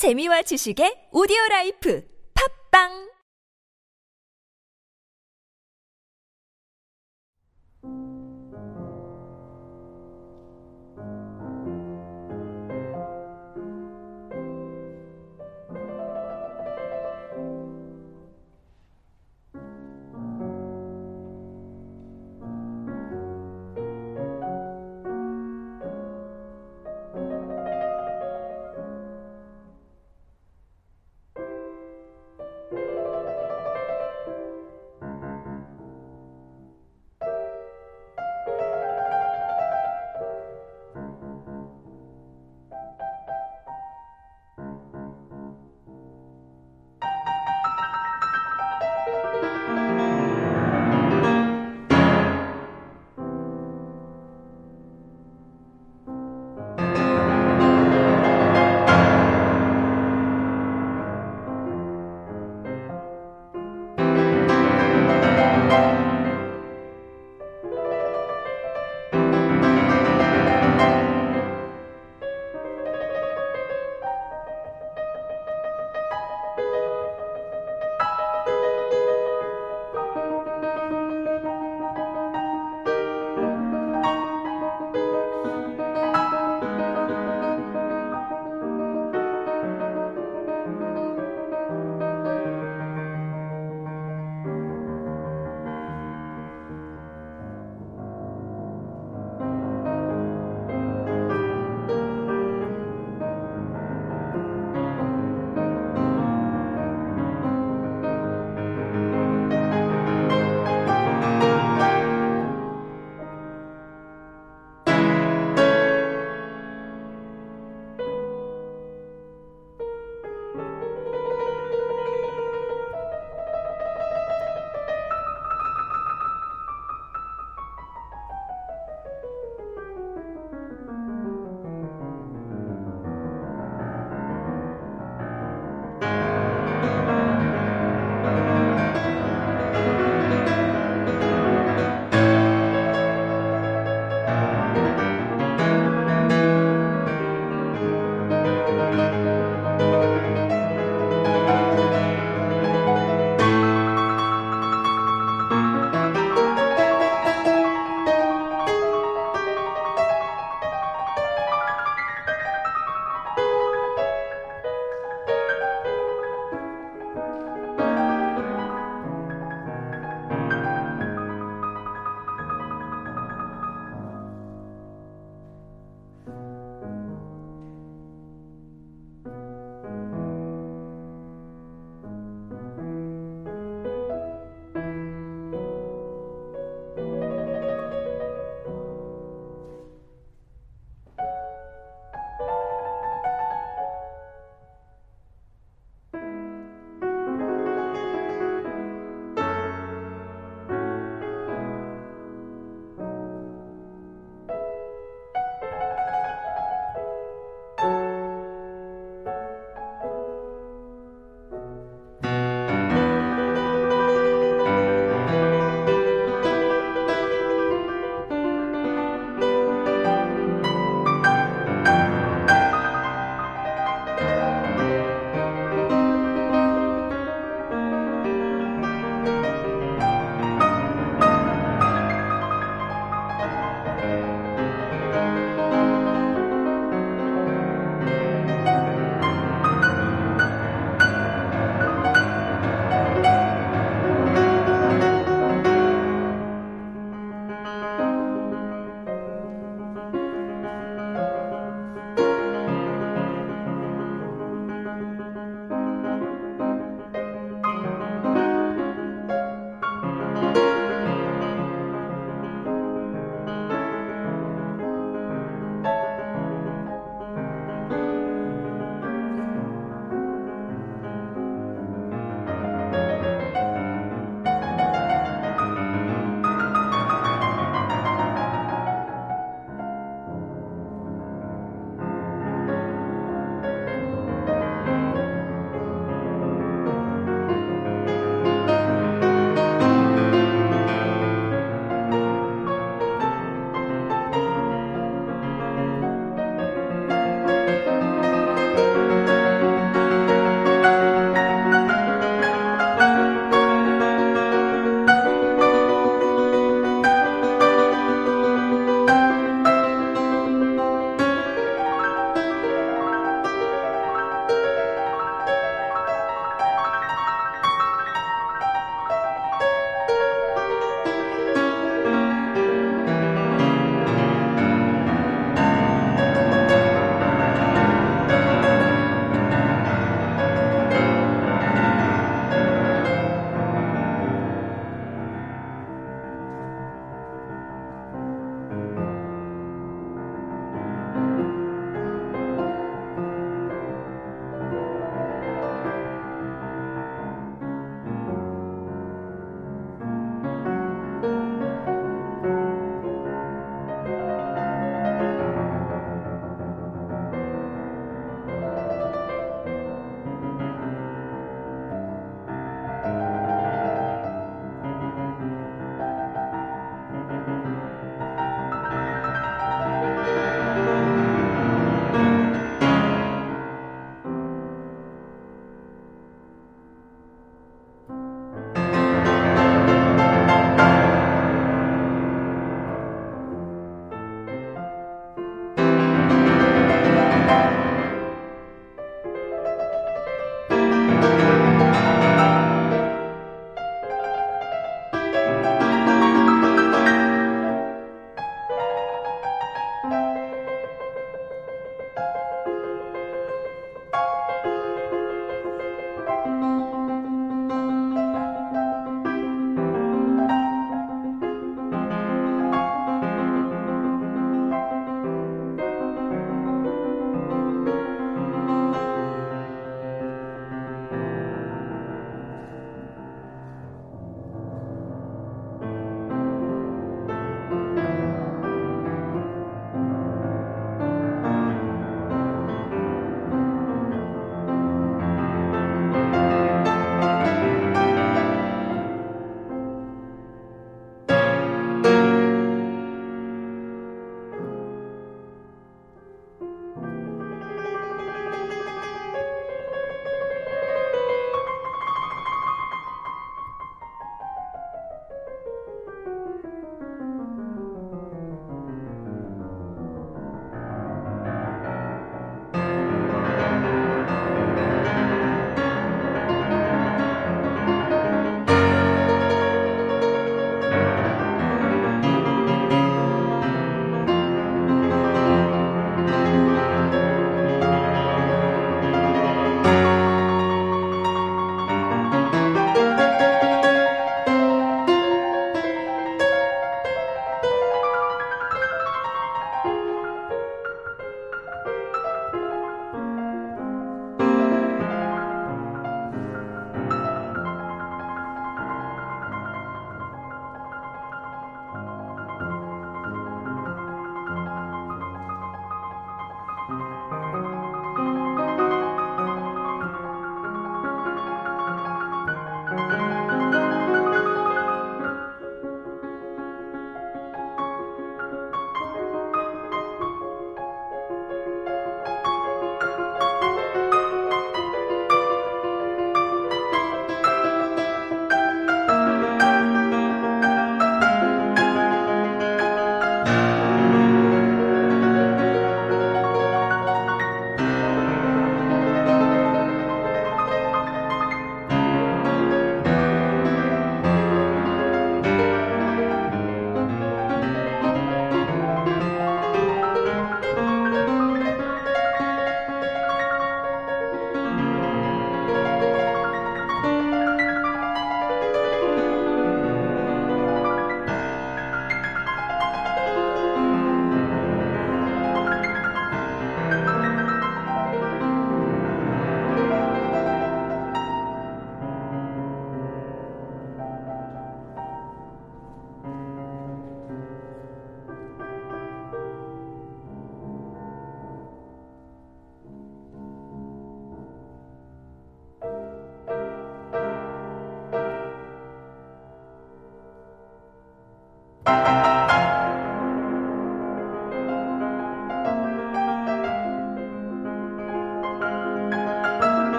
재미와 지식의 오디오 라이프. 팝빵!